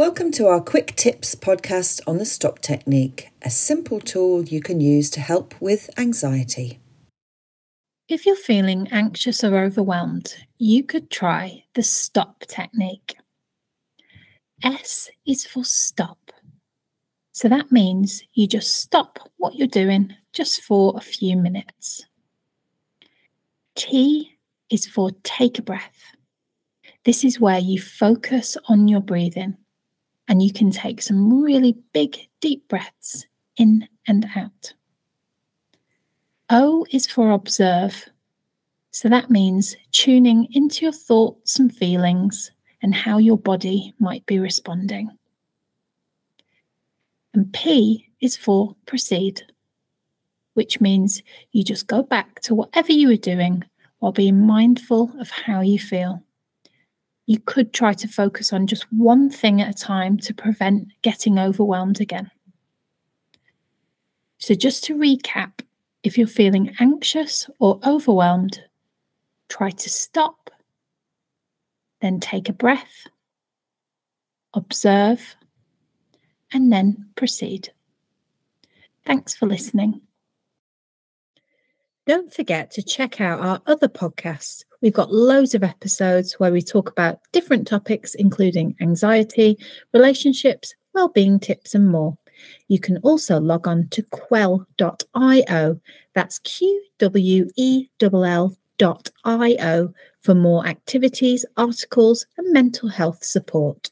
Welcome to our Quick Tips podcast on the stop technique, a simple tool you can use to help with anxiety. If you're feeling anxious or overwhelmed, you could try the stop technique. S is for stop. So that means you just stop what you're doing just for a few minutes. T is for take a breath. This is where you focus on your breathing and you can take some really big, deep breaths in and out. O is for observe. So that means tuning into your thoughts and feelings and how your body might be responding. And P is for proceed, which means you just go back to whatever you were doing while being mindful of how you feel you could try to focus on just one thing at a time to prevent getting overwhelmed again. So, just to recap, if you're feeling anxious or overwhelmed, try to stop, then take a breath, observe, and then proceed. Thanks for listening. Don't forget to check out our other podcasts. We've got loads of episodes where we talk about different topics, including anxiety, relationships, well-being tips, and more. You can also log on to qwell.io. That's Q W E L L dot I O for more activities, articles, and mental health support.